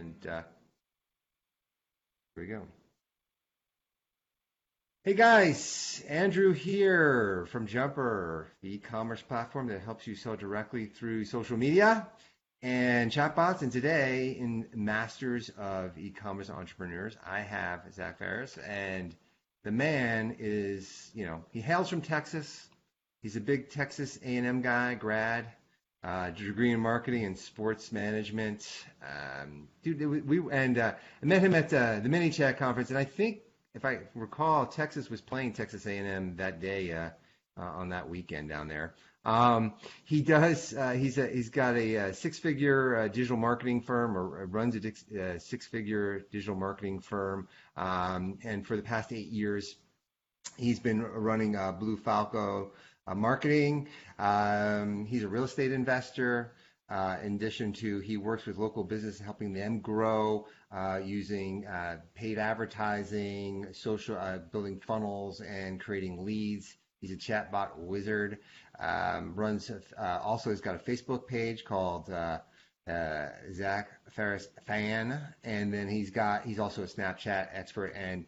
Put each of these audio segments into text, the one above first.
And uh, here we go. Hey guys, Andrew here from Jumper, the e-commerce platform that helps you sell directly through social media and chatbots. And today in Masters of E-commerce Entrepreneurs, I have Zack Farris, and the man is, you know, he hails from Texas. He's a big Texas A&M guy, grad, uh, degree in marketing and sports management. Um, dude, we, we and uh, I met him at uh, the ManyChat conference, and I think if I recall, Texas was playing Texas A&M that day uh, uh, on that weekend down there. Um, he does. Uh, he's a, he's got a, a six-figure uh, digital marketing firm, or, runs a, a, six-figure digital marketing firm. Um, and for the past eight years, he's been running uh, Blue Falco uh, marketing. Um, he's a real estate investor. Uh, in addition to, he works with local business, helping them grow uh, using uh, paid advertising, social, uh, building funnels, and creating leads. He's a chatbot wizard. Um, runs uh, also has got a Facebook page called Zack Farris Fan, and then he's got he's also a Snapchat expert and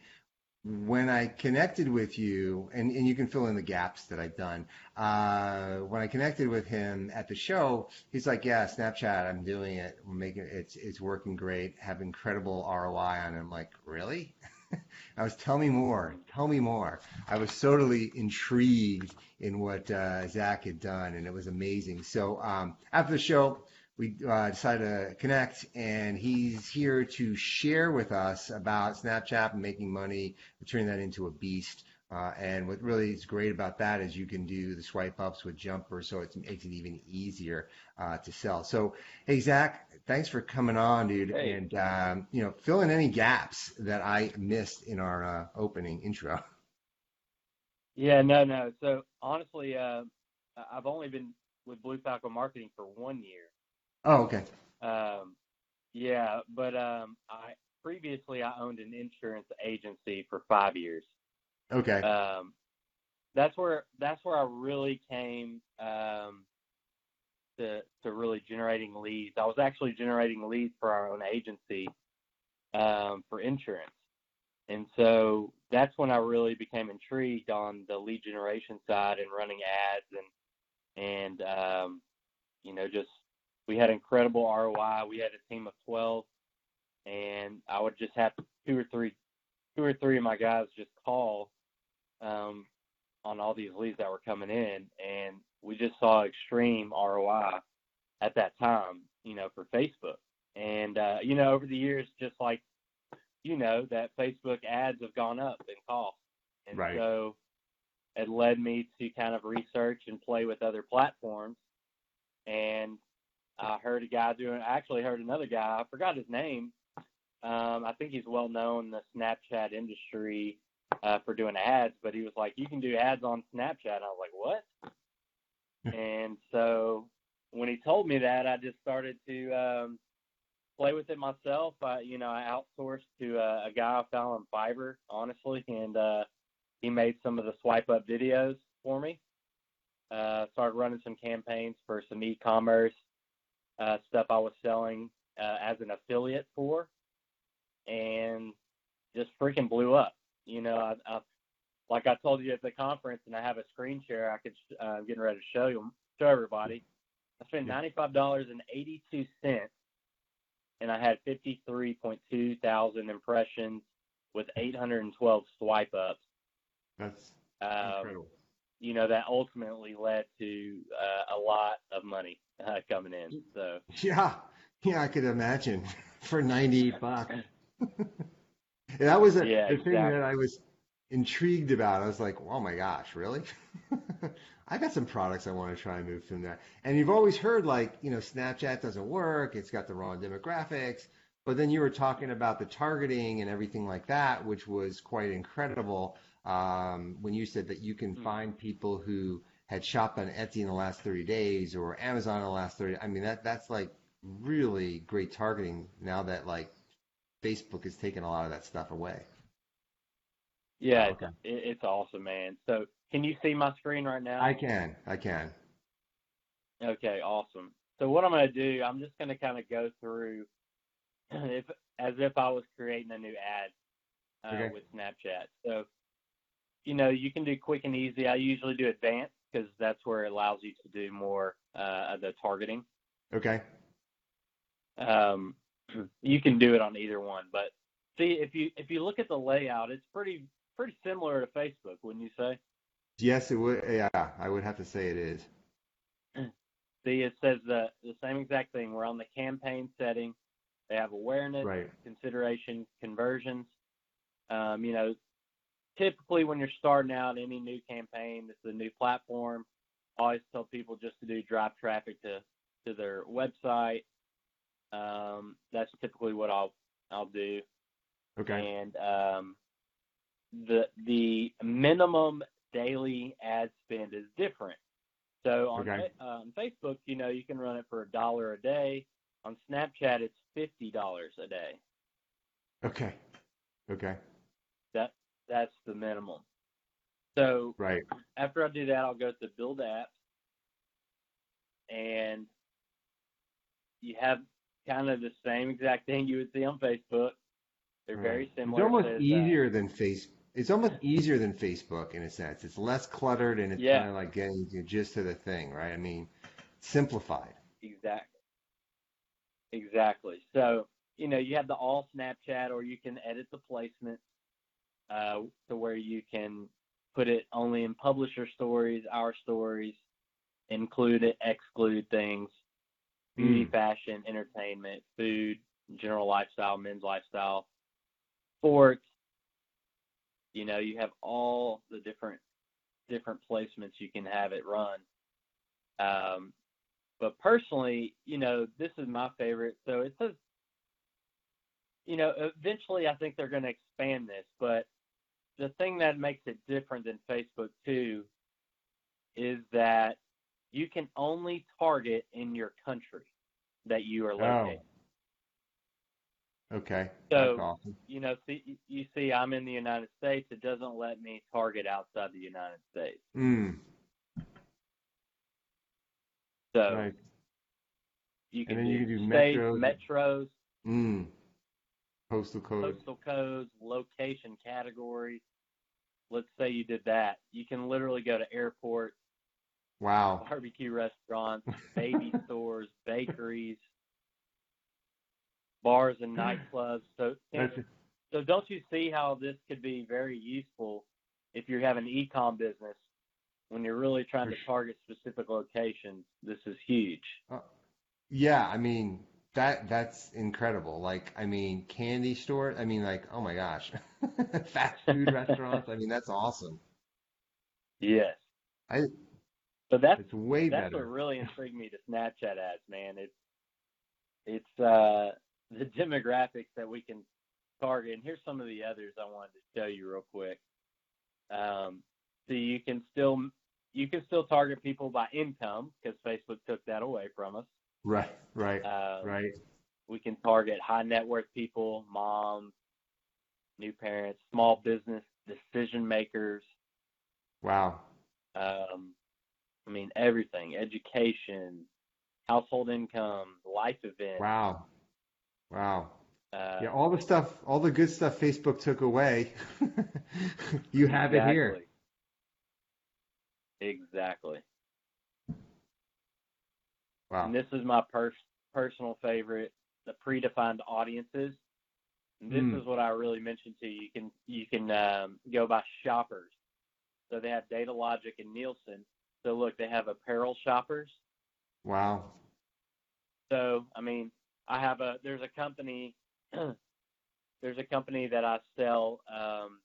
when I connected with you, and, and you can fill in the gaps that I've done. Uh, when I connected with him at the show, he's like, "Yeah, Snapchat, I'm doing it. We're making it's it's working great. Have incredible ROI on it." I'm like, "Really?" I was, "Tell me more. Tell me more." I was totally intrigued in what uh, Zack had done, and it was amazing. So um, after the show, we uh, decided to connect, and he's here to share with us about Snapchat and making money, turning that into a beast. Uh, and what really is great about that is you can do the swipe ups with Jumper, so it makes it even easier uh, to sell. So, hey Zack, thanks for coming on, dude, hey. and um, you know, fill in any gaps that I missed in our uh, opening intro. Yeah, no, no. So honestly, uh, I've only been with Blue Falcon Marketing for one year. Oh, okay. Um, yeah, but um, I previously I owned an insurance agency for five years. Okay. Um, that's where that's where I really came um, to to really generating leads. I was actually generating leads for our own agency um, for insurance, and so that's when I really became intrigued on the lead generation side and running ads and and um, you know just we had incredible ROI. We had a team of 12, and I would just have two or three, two or three of my guys just call um, on all these leads that were coming in, and we just saw extreme ROI at that time, you know, for Facebook. And uh, you know, over the years, just like you know, that Facebook ads have gone up in cost, and right. so it led me to kind of research and play with other platforms. And I heard a guy doing. I actually heard another guy. I forgot his name. Um, I think he's well known in the Snapchat industry uh, for doing ads. But he was like, "You can do ads on Snapchat." And I was like, "What?" and so when he told me that, I just started to um, play with it myself. I, you know, I outsourced to a, a guy I found on Fiverr, honestly, and uh, he made some of the swipe up videos for me. Uh, started running some campaigns for some e-commerce uh, stuff I was selling uh, as an affiliate for, and just freaking blew up. You know, I, I, like I told you at the conference, and I have a screen share I could uh, getting ready to show you, show everybody. I spent ninety five dollars and eighty two cents, and I had fifty three point two thousand impressions with eight hundred and twelve swipe ups. That's um, incredible. You know, that ultimately led to uh, a lot of money uh, coming in. So yeah, yeah, I could imagine for ninety bucks. that was a, yeah, the exactly. thing that I was intrigued about. I was like, oh my gosh, really? I got some products I want to try and move from that. And you've always heard like, you know, Snapchat doesn't work. It's got the wrong demographics. But then you were talking about the targeting and everything like that, which was quite incredible. Um, when you said that you can mm-hmm. find people who had shopped on Etsy in the last 30 days or Amazon in the last 30. I mean, that that's like really great targeting now that like Facebook has taken a lot of that stuff away. Yeah, okay. it's, it's awesome, man. So, can you see my screen right now? I can. I can. Okay, awesome. So what I'm going to do, I'm just going to kind of go through if as if I was creating a new ad uh, Okay. with Snapchat. So, you know, you can do quick and easy. I usually do advanced because that's where it allows you to do more uh, of the targeting. Okay. Um, you can do it on either one, but see if you if you look at the layout, it's pretty pretty similar to Facebook, wouldn't you say? Yes, it would. Yeah, I would have to say it is. See, it says the the same exact thing. We're on the campaign setting. They have awareness, Right. consideration, conversions. Um, you know, typically when you're starting out any new campaign, this is a new platform. I always tell people just to do drive traffic to to their website. Um, that's typically what I'll I'll do. Okay. And um, the the minimum daily ad spend is different. So on Okay. Um, Facebook, you know, you can run it for a dollar a day. On Snapchat, it's fifty dollars a day. Okay. Okay. That that's the minimum. So Right. after I do that, I'll go to build apps, and you have kind of the same exact thing you would see on Facebook. They're very similar. It's almost uh, easier than face. It's almost easier than Facebook in a sense. It's less cluttered and it's Yeah. kind of like getting the gist of the thing, right? I mean, simplified. Exactly. Exactly. So, you know, you have the all Snapchat or you can edit the placement uh, to where you can put it only in publisher stories, our stories, include it, exclude things, beauty, Mm. fashion, entertainment, food, general lifestyle, men's lifestyle, sports. You know, you have all the different different placements you can have it run. Um, but personally, you know, this is my favorite. So it says, you know, eventually I think they're going to expand this, but the thing that makes it different than Facebook too is that you can only target in your country that you are located. Okay. So- awesome. You know, see, you see, I'm in the United States. It doesn't let me target outside the United States. Mm. So Right. you can then do you can do states, metros. metros, Mm. Postal code. postal codes, location categories. Let's say you did that. You can literally go to airports, Wow. barbecue restaurants, baby stores, bakeries, bars and nightclubs. So, so don't you see how this could be very useful if you have an e-com business when you're really trying to target specific locations? This is huge. Uh, yeah, I mean that that's incredible. Like I mean candy store, I mean like oh my gosh. Fast food restaurants, I mean that's awesome. Yes. I So that's it's way that's better. what really intrigued me to Snapchat ads, man. It's it's uh the demographics that we can target. And here's some of the others I wanted to show you real quick. Um, so you can still you can still target people by income because Facebook took that away from us. Right, right, Um, right. We can target high net worth people, moms, new parents, small business decision makers. Wow. Um, I mean everything: education, household income, life events. Wow. Wow. Uh, Yeah, all the stuff, all the good stuff Facebook took away. you have it here. Exactly. Wow. And this is my pers- personal favorite, the predefined audiences. And this Hmm. is what I really mentioned to you. You can you can um, go by shoppers. So they have Datalogix and Nielsen. So look, they have apparel shoppers. Wow. So I mean, I have a there's a company there's a company that I sell um,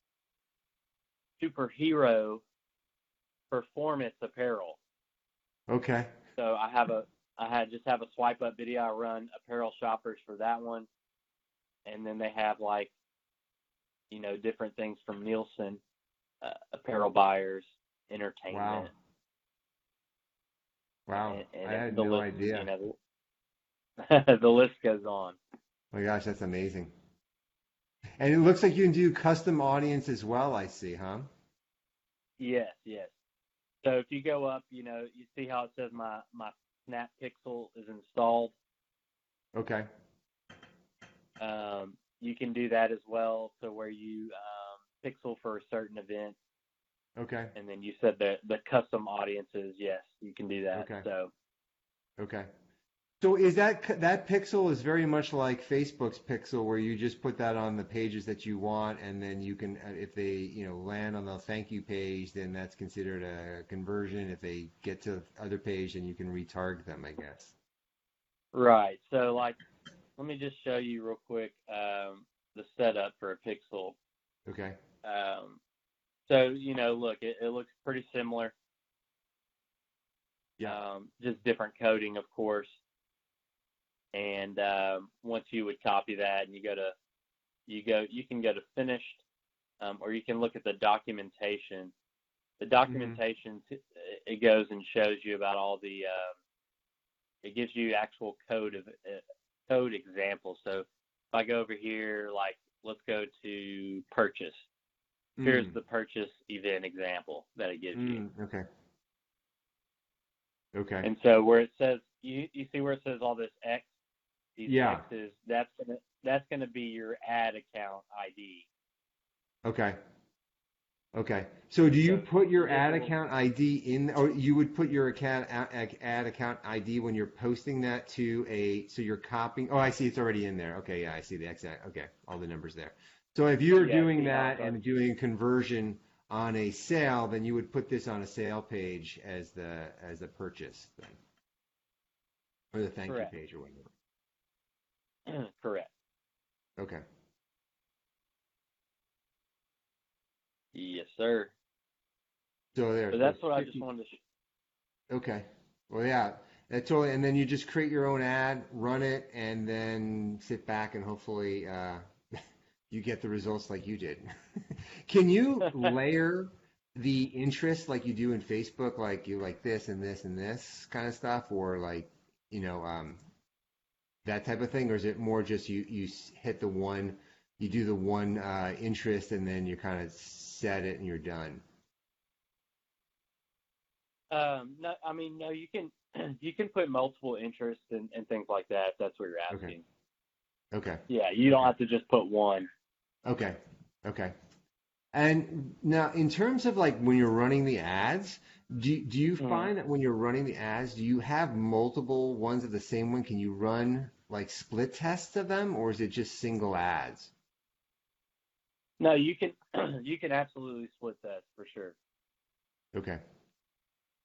superhero performance apparel. Okay. So I have a I had just have a swipe up video. I run apparel shoppers for that one, and then they have like, you know, different things from Nielsen, uh, apparel buyers, entertainment. Wow. and, and I had no list, idea. You know, the list goes on. My gosh, that's amazing. And it looks like you can do custom audience as well, I see, huh? Yes, yes. So if you go up, you know, you see how it says my my Snap Pixel is installed. Okay. Um, you can do that as well, to where you um, pixel for a certain event, Okay. and then you said the the custom audiences. Yes, you can do that. Okay. So Okay. So is that that pixel is very much like Facebook's pixel, where you just put that on the pages that you want, and then you can, uh, if they you know land on the thank you page, then that's considered a conversion. If they get to the other page, then you can retarget them, I guess. right. So like, let me just show you real quick um, the setup for a pixel. Okay. Um, so you know, look, it, it looks pretty similar. Yeah. Um, just different coding, of course. And um, once you would copy that, and you go to, you go, you can go to finished, um, or you can look at the documentation. The documentation t- it goes and shows you about all the. Um, it gives you actual code of uh, code examples. So if I go over here, like let's go to purchase. Here's Mm, the purchase event example that it gives you. mm, okay. Okay. And so where it says you you see where it says all this X, these Yeah. X's, that's gonna that's gonna be your ad account ID. Okay. Okay. So do you So put your ad account ID in, or you would put your account ad account ID when you're posting that to a, so you're copying, oh, I see it's already in there. Okay, yeah, I see the exact, okay, all the numbers there. So if you're Yeah, doing that and doing conversion on a sale, then you would put this on a sale page as the, as a purchase thing. Or the thank you page or whatever. Correct. Okay. Yes, sir. So there. So that's what I just wanted to. Sh- Okay. Well, yeah, that's totally. And then you just create your own ad, run it, and then sit back and hopefully uh, you get the results like you did. Can you layer the interest like you do in Facebook, like you like this and this and this kind of stuff, or like you know um, that type of thing, or is it more just you you hit the one, you do the one uh, interest, and then you kind of set it and you're done? Um, no, I mean, no, you can you can put multiple interests and, and things like that. If that's what you're asking. Okay. okay. Yeah, you don't have to just put one. Okay. Okay. And now, in terms of like when you're running the ads, do do you Mhm. find that when you're running the ads, do you have multiple ones of the same one? Can you run like split tests of them, or is it just single ads? No, you can you can absolutely split that for sure. Okay.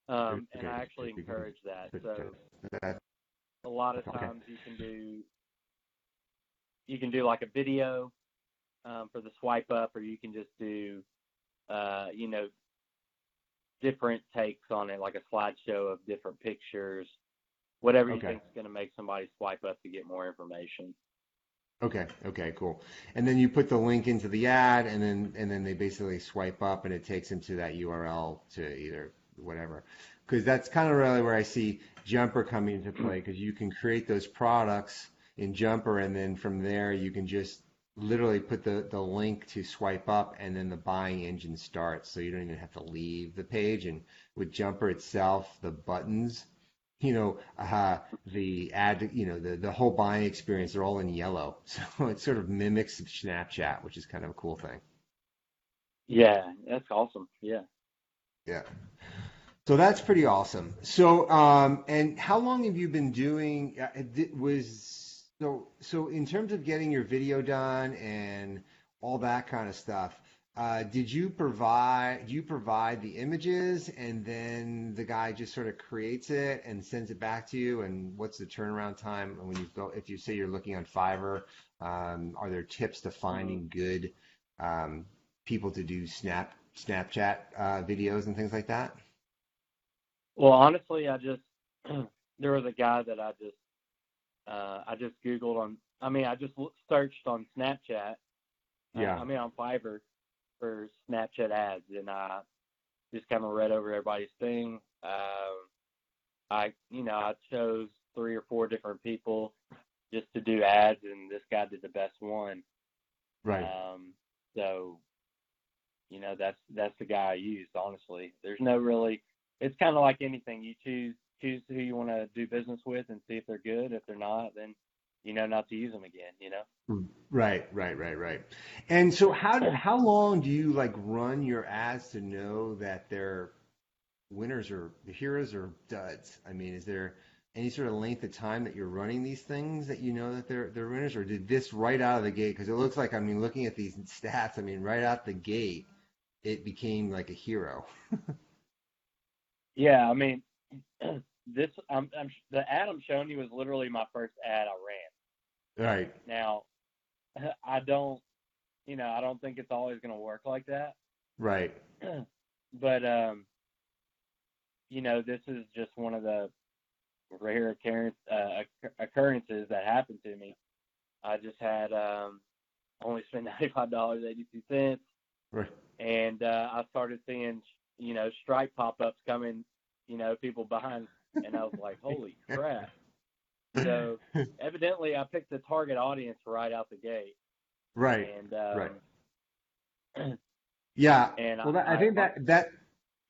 Um, and Okay, I actually encourage that. So a lot of Okay. times you can do you can do like a video um, for the swipe up, or you can just do uh, you know different takes on it, like a slideshow of different pictures, whatever you Okay. think is going to make somebody swipe up to get more information. Okay. Okay. Cool. And then you put the link into the ad, and then and then they basically swipe up, and it takes them to that URL to either whatever. Because that's kind of really where I see Jumper coming into play. Because you can create those products in Jumper, and then from there you can just literally put the the link to swipe up, and then the buying engine starts. So you don't even have to leave the page. And with Jumper itself, the buttons you know, uh, the ad, you know, the, the whole buying experience, they're all in yellow. So it sort of mimics Snapchat, which is kind of a cool thing. Yeah, that's awesome. Yeah. Yeah. So that's pretty awesome. So, um, and how long have you been doing, uh, it was, so, so in terms of getting your video done and all that kind of stuff, uh, did you provide, do you provide the images and then the guy just sort of creates it and sends it back to you? And what's the turnaround time when you go, if you say you're looking on Fiverr, um, are there tips to finding good, um, people to do Snap, Snapchat, uh, videos and things like that? Well, honestly, I just there was a guy that I just uh, I just googled on. I mean, I just searched on Snapchat. uh, Yeah. I mean, on Fiverr for Snapchat ads, and I just kind of read over everybody's thing. Um, I, you know, I chose three or four different people just to do ads, and this guy did the best one. Right. Um, so, you know, that's that's the guy I used. Honestly, there's no really. It's kind of like anything. You choose choose who you want to do business with and see if they're good. If they're not, then you know not to use them again. You know. Right, right, right, right. And so how do, how long do you like run your ads to know that they're winners or the heroes or duds? I mean, is there any sort of length of time that you're running these things that you know that they're they're winners, or did this right out of the gate? Because it looks like I mean, looking at these stats, I mean, right out the gate, it became like a hero. Yeah, I mean, this I'm, I'm the ad I'm showing you was literally my first ad I ran. Right. Now, I don't, you know, I don't think it's always going to work like that. Right. but um, you know, this is just one of the rare occurrence, uh, occurrences that happened to me. I just had um, only spent ninety five dollars eighty two cents, Right. and uh, I started seeing you know strike pop ups coming, you know, people behind, and I was like, holy crap. So evidently, I picked the target audience right out the gate, Right. and um, Right. Yeah. and Well, that, I I- think that that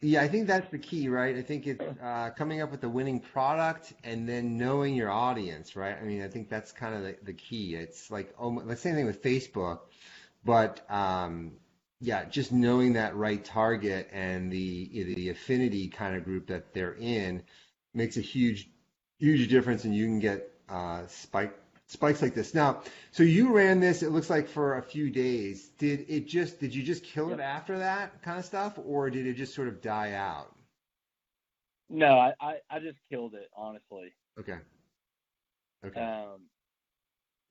yeah, I think that's the key, right? I think it's uh, coming up with the winning product and then knowing your audience, right? I mean, I think that's kind of the, the key. It's like oh, the same thing with Facebook, but um, yeah, just knowing that right target and the the affinity kind of group that they're in makes a huge huge difference, and you can get uh, spike spikes like this. Now, so you ran this, it looks like for a few days. Did it just, did you just kill it after that kind of stuff, or did it just sort of die out? no, I, I I just killed it honestly. Okay. Okay. Um,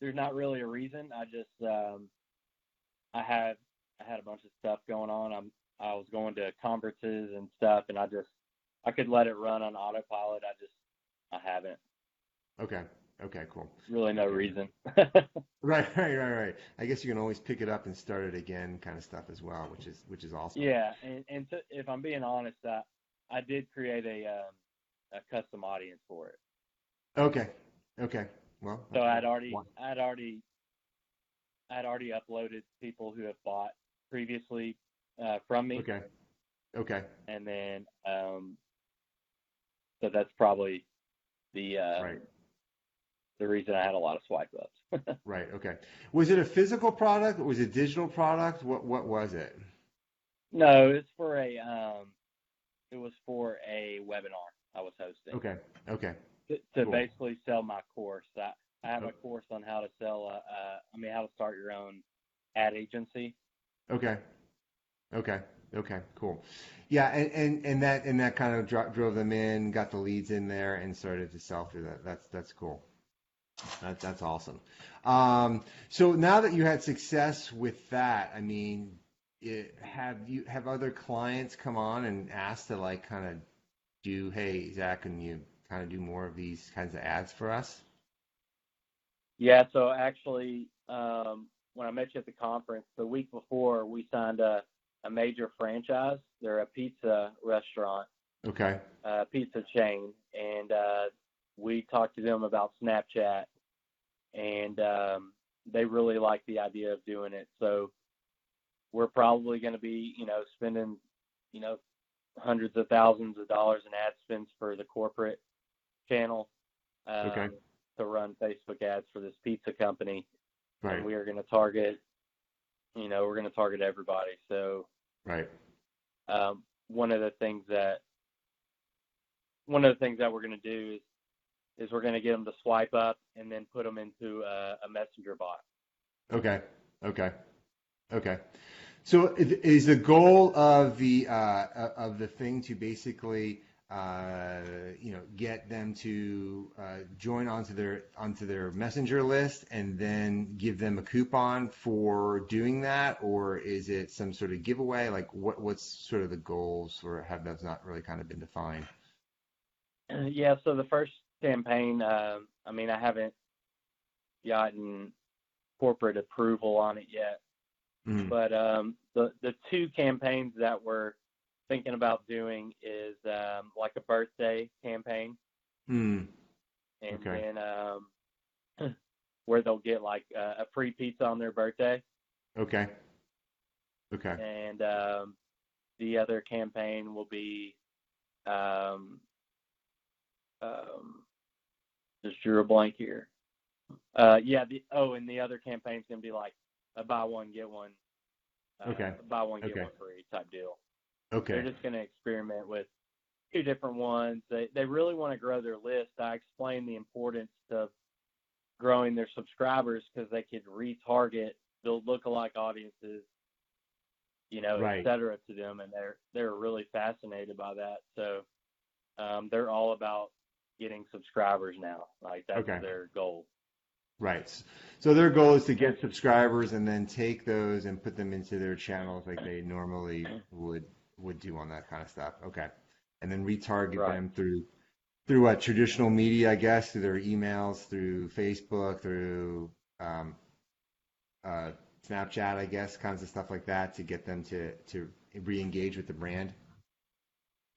there's not really a reason. I just um, I had I had a bunch of stuff going on. I'm I was going to conferences and stuff, and I just I could let it run on autopilot. I just I haven't Okay. Okay, cool. really no reason. Right, right, right, right. I guess you can always pick it up and start it again kind of stuff as well, which is which is awesome. yeah, and and to, if I'm being honest, I I did create a um, a custom audience for it. Okay. Okay. Well, So I'd already Wow. I'd already I'd already uploaded people who have bought previously uh, from me. Okay. Okay. and then um so that's probably the uh Right. the reason I had a lot of swipe ups. Right. Okay. Was it a physical product? Was it a digital product? What what was it? no, it's for a um it was for a webinar I was hosting Okay. Okay. to, to cool. basically sell my course. I, I have Oh. a course on how to sell uh, uh I mean how to start your own ad agency. Okay. Okay. Okay. Cool. Yeah, and and and that and that kind of dro- drove them in, got the leads in there, and started to sell through that. That's that's cool. That that's awesome. Um, so now that you had success with that, I mean, it, have you have other clients come on and ask to like kind of do, hey Zack, can you kind of do more of these kinds of ads for us? Yeah, so actually um when I met you at the conference the week before we signed a a major franchise. They're a pizza restaurant Okay. uh, pizza chain, and uh, we talked to them about Snapchat, and um, they really like the idea of doing it. So we're probably going to be, you know, spending, you know, hundreds of thousands of dollars in ad spends for the corporate channel um, Okay. to run Facebook ads for this pizza company, Right. and we are going to target, you know, we're going to target everybody. So Right. um, one of the things that one of the things that we're going to do is is we're going to get them to swipe up and then put them into a, a messenger bot. Okay. Okay. Okay. So is the goal of the uh, of the thing to basically uh, you know get them to uh, join onto their onto their messenger list and then give them a coupon for doing that, or is it some sort of giveaway? Like what what's sort of the goals, or have those not really kind of been defined? yeah. So the first campaign, um, I mean, I haven't gotten corporate approval on it yet, Mm. but um, the the two campaigns that we're thinking about doing is um, like a birthday campaign, Mm. and Okay. then um, where they'll get like uh, a free pizza on their birthday. Okay. Okay. and um, the other campaign will be um, um, just drew a blank here. Uh, yeah. The oh, and the other campaign's gonna be like a buy one get one. Uh, Okay. Buy one get Okay. one free type deal. Okay. They're just gonna experiment with two different ones. They they really want to grow their list. I explained the importance of growing their subscribers because they could retarget, build lookalike audiences, you know, Right. et cetera, to them, and they're they're really fascinated by that. So um, they're all about getting subscribers now. Like that's Okay. their goal. Right. So their goal is to get subscribers and then take those and put them into their channels like they normally would would do on that kind of stuff. Okay. And then retarget Right. them through through what traditional media, I guess, through their emails, through Facebook, through um, uh, Snapchat, I guess, kinds of stuff like that to get them to to re-engage with the brand.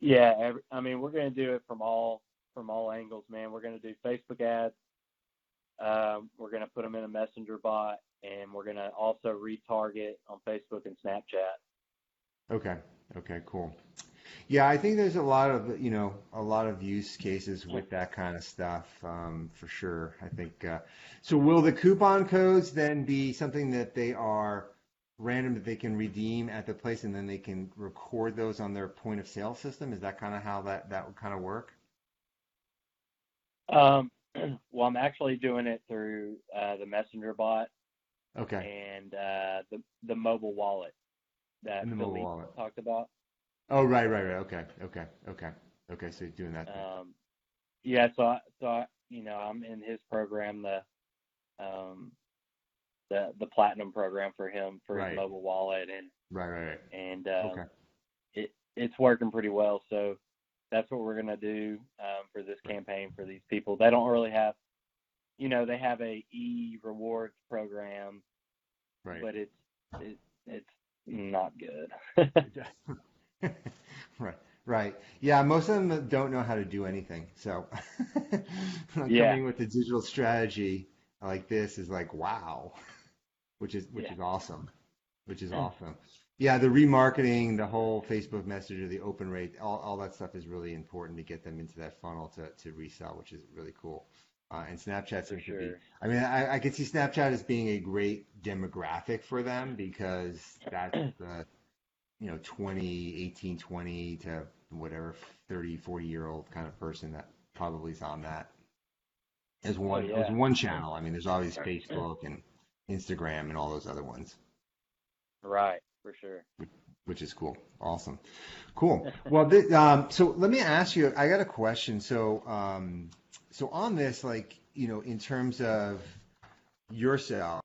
Yeah, every, I mean, we're going to do it from all from all angles, man. We're going to do Facebook ads. Um, we're going to put them in a messenger bot, and we're going to also retarget on Facebook and Snapchat. Okay. Okay, cool. Yeah, I think there's a lot of, you know, a lot of use cases with that kind of stuff, um, for sure. I think, uh, so will the coupon codes then be something that they are random that they can redeem at the place and then they can record those on their point of sale system? Is that kind of how that, that would kind of work? Um, well, I'm actually doing it through uh, the messenger bot Okay. and uh, the the mobile wallet that And the mobile Philippe wallet. talked about. Oh, right, right, right. Okay. Okay. Okay. Okay. So you're doing that. Um, yeah, so I, so I, you know, I'm in his program, the um, the the platinum program for him for Right. his mobile wallet, and Right, right, right. and um, Okay. it it's working pretty well. So that's what we're gonna do um, for this campaign for these people. They don't really have, you know, they have a e rewards program, Right. but it's it, it's not good. Right, right. Yeah, most of them don't know how to do anything. So Yeah. coming with a digital strategy like this is like, wow, which is which Yeah. is awesome, which is awesome. Yeah, the remarketing, the whole Facebook Messenger, the open rate, all, all that stuff is really important to get them into that funnel to, to resell, which is really cool. Uh, and Snapchat seems to be. I mean, I, I could see Snapchat as being a great demographic for them because that's the, you know, 20, 18, 20 to whatever 30, 40 year old kind of person that probably is on that as one, Oh, as one channel. I mean, there's always Facebook and Instagram and all those other ones, right, for sure. which is cool. Awesome. Cool. Well, um, so let me ask you, I got a question. So, um, so on this, like, you know, in terms of yourself,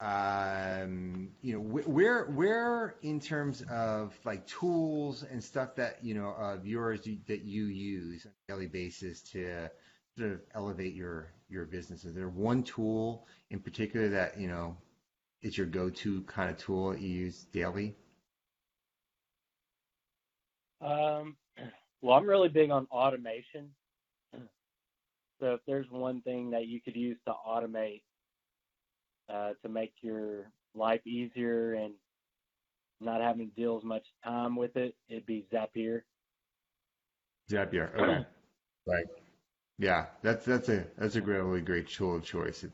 um, you know, wh- where, where in terms of like tools and stuff that, you know, of yours you- that you use on a daily basis to sort of elevate your, your business? Is there one tool in particular that, you know, is your go-to kind of tool that you use daily? Um, well, I'm really big on automation. So if there's one thing that you could use to automate uh, to make your life easier and not having to deal as much time with it, it'd be Zapier. Zapier. Okay. Right. Yeah, that's that's a that's a great, really great tool of choice.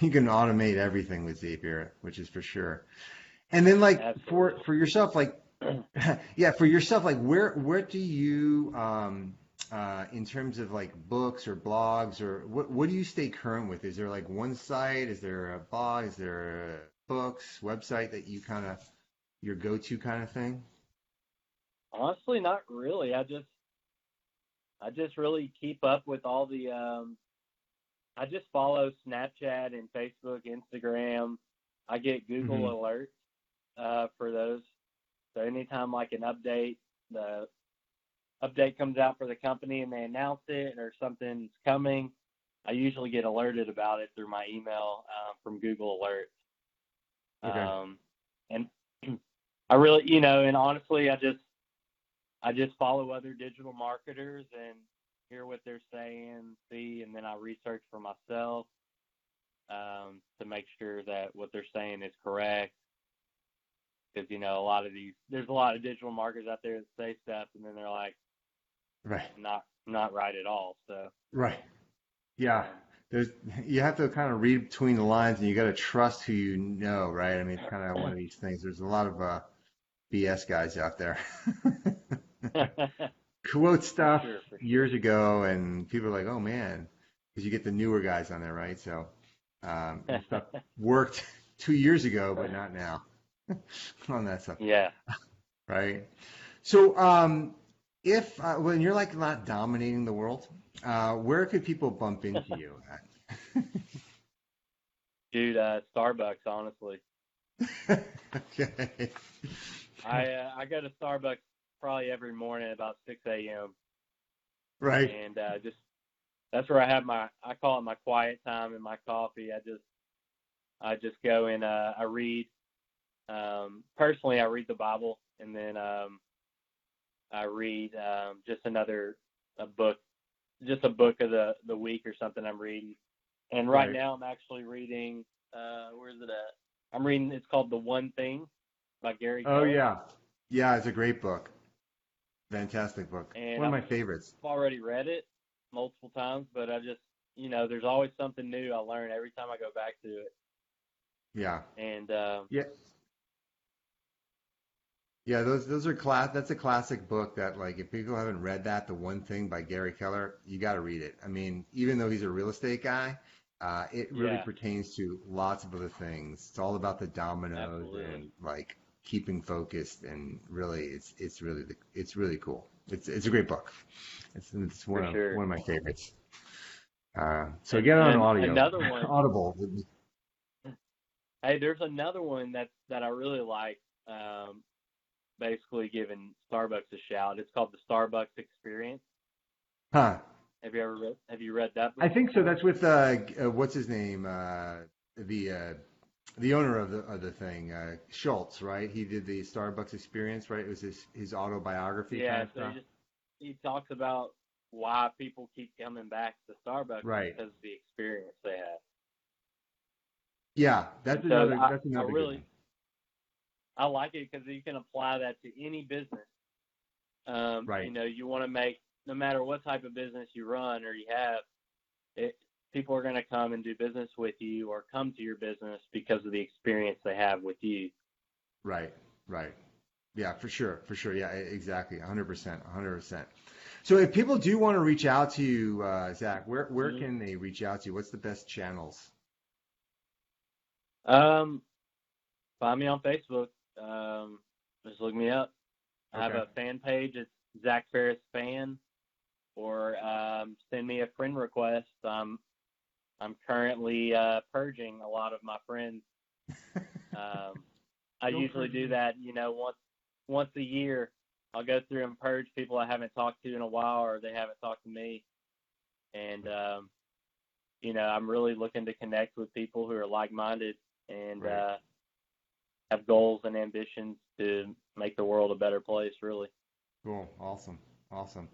You can automate everything with Zapier, which is for sure. And then like for for yourself, like yeah, for yourself, like where where do you um uh in terms of like books or blogs or what what do you stay current with? Is there like one site? Is there a blog? Is there a books website that you kind of your go-to kind of thing? Honestly, not really. I just I just really keep up with all the um I just follow Snapchat and Facebook, Instagram. I get Google Mhm. alerts uh for those. So anytime like an update, the update comes out for the company and they announce it or something's coming, I usually get alerted about it through my email um, from Google Alerts. Okay. Um, and I really, you know, and honestly, I just I just follow other digital marketers and hear what they're saying, see, and then I research for myself um, to make sure that what they're saying is correct. Because you know, a lot of these, there's a lot of digital marketers out there that say stuff, and then they're like, Right. not not right at all. So Right. Yeah. there's you have to kind of read between the lines, and you got to trust who you know, right? I mean, it's kind of one of these things. There's a lot of uh, BS guys out there. Quote stuff sure, for sure. years ago, and people are like, "Oh man," because you get the newer guys on there, right? So um, stuff worked two years ago, but not now on that stuff, yeah. right? So um, if uh, when you're like not dominating the world, uh, where could people bump into you at? Dude, uh, Starbucks, honestly. okay. I uh, I go to Starbucks probably every morning about 6 a.m. Right. and uh, just that's where I have my I call it my quiet time and my coffee. I just I just go and uh, I read. Um, personally, I read the Bible, and then um, I read um, just another a book, just a book of the the week or something I'm reading. And right, Right. now, I'm actually reading. Uh, where's it at? I'm reading. It's called The One Thing by Gary. Oh Keller. yeah. Yeah, it's a great book. Fantastic book. And One of my favorites. I've already read it multiple times, but I just, you know, there's always something new I learn every time I go back to it. Yeah. And uh, Yeah. Yeah, those those are class. That's a classic book that like if people haven't read that, The One Thing by Gary Keller, you got to read it. I mean, even though he's a real estate guy, uh, it really Yeah. pertains to lots of other things. It's all about the dominoes Absolutely. and like keeping focused and really, it's it's really the, it's really cool. It's it's a great book. It's it's one For of sure. one of my favorites. Uh, so And- get it on audio. another one- Audible. hey, there's another one that that I really like. Um, basically, giving Starbucks a shout. It's called the Starbucks Experience. Huh. Have you ever read? Have you read that? Book? I think so. That's with uh, uh what's his name? Uh, the uh, the owner of the of the thing, uh, Schultz, right? He did the Starbucks experience, right? It was his his autobiography Yeah. kind of So stuff. he just he talks about why people keep coming back to Starbucks Right. because of the experience they have. Yeah, that's another I- that's I another good really- one. I like it because you can apply that to any business. Um, Right. You know, you want to make no matter what type of business you run or you have, it, people are going to come and do business with you or come to your business because of the experience they have with you. Right, right. Yeah, for sure, for sure. Yeah, exactly. 100%, 100%. So if people do want to reach out to you, uh, Zack, where where Mhm. can they reach out to you? What's the best channels? Um, find me on Facebook. Um, just look me up. I have a fan page. It's Zack Farris fan, or um, send me a friend request. I'm I'm currently uh, purging a lot of my friends. Um, I Go usually do that, you know, once once a year. I'll go through and purge people I haven't talked to in a while, or they haven't talked to me. And um, you know, I'm really looking to connect with people who are like-minded and Right. uh, have goals and ambitions to make the world a better place. Really. Cool. Awesome. Awesome.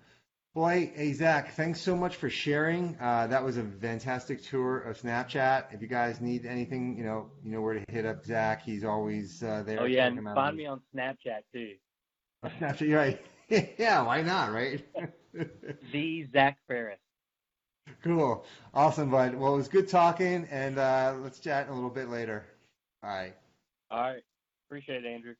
Well, hey, hey, Zack, thanks so much for sharing. Uh, that was a fantastic tour of Snapchat. If you guys need anything, you know, you know where to hit up Zack. He's always uh, there. Oh yeah, and him out find me on Snapchat too. Snapchat. You're right. yeah, why not, right? The Zack Farris. cool. Awesome, bud. Well, it was good talking, and uh, let's chat a little bit later. All right. All right. Appreciate it, Andrew.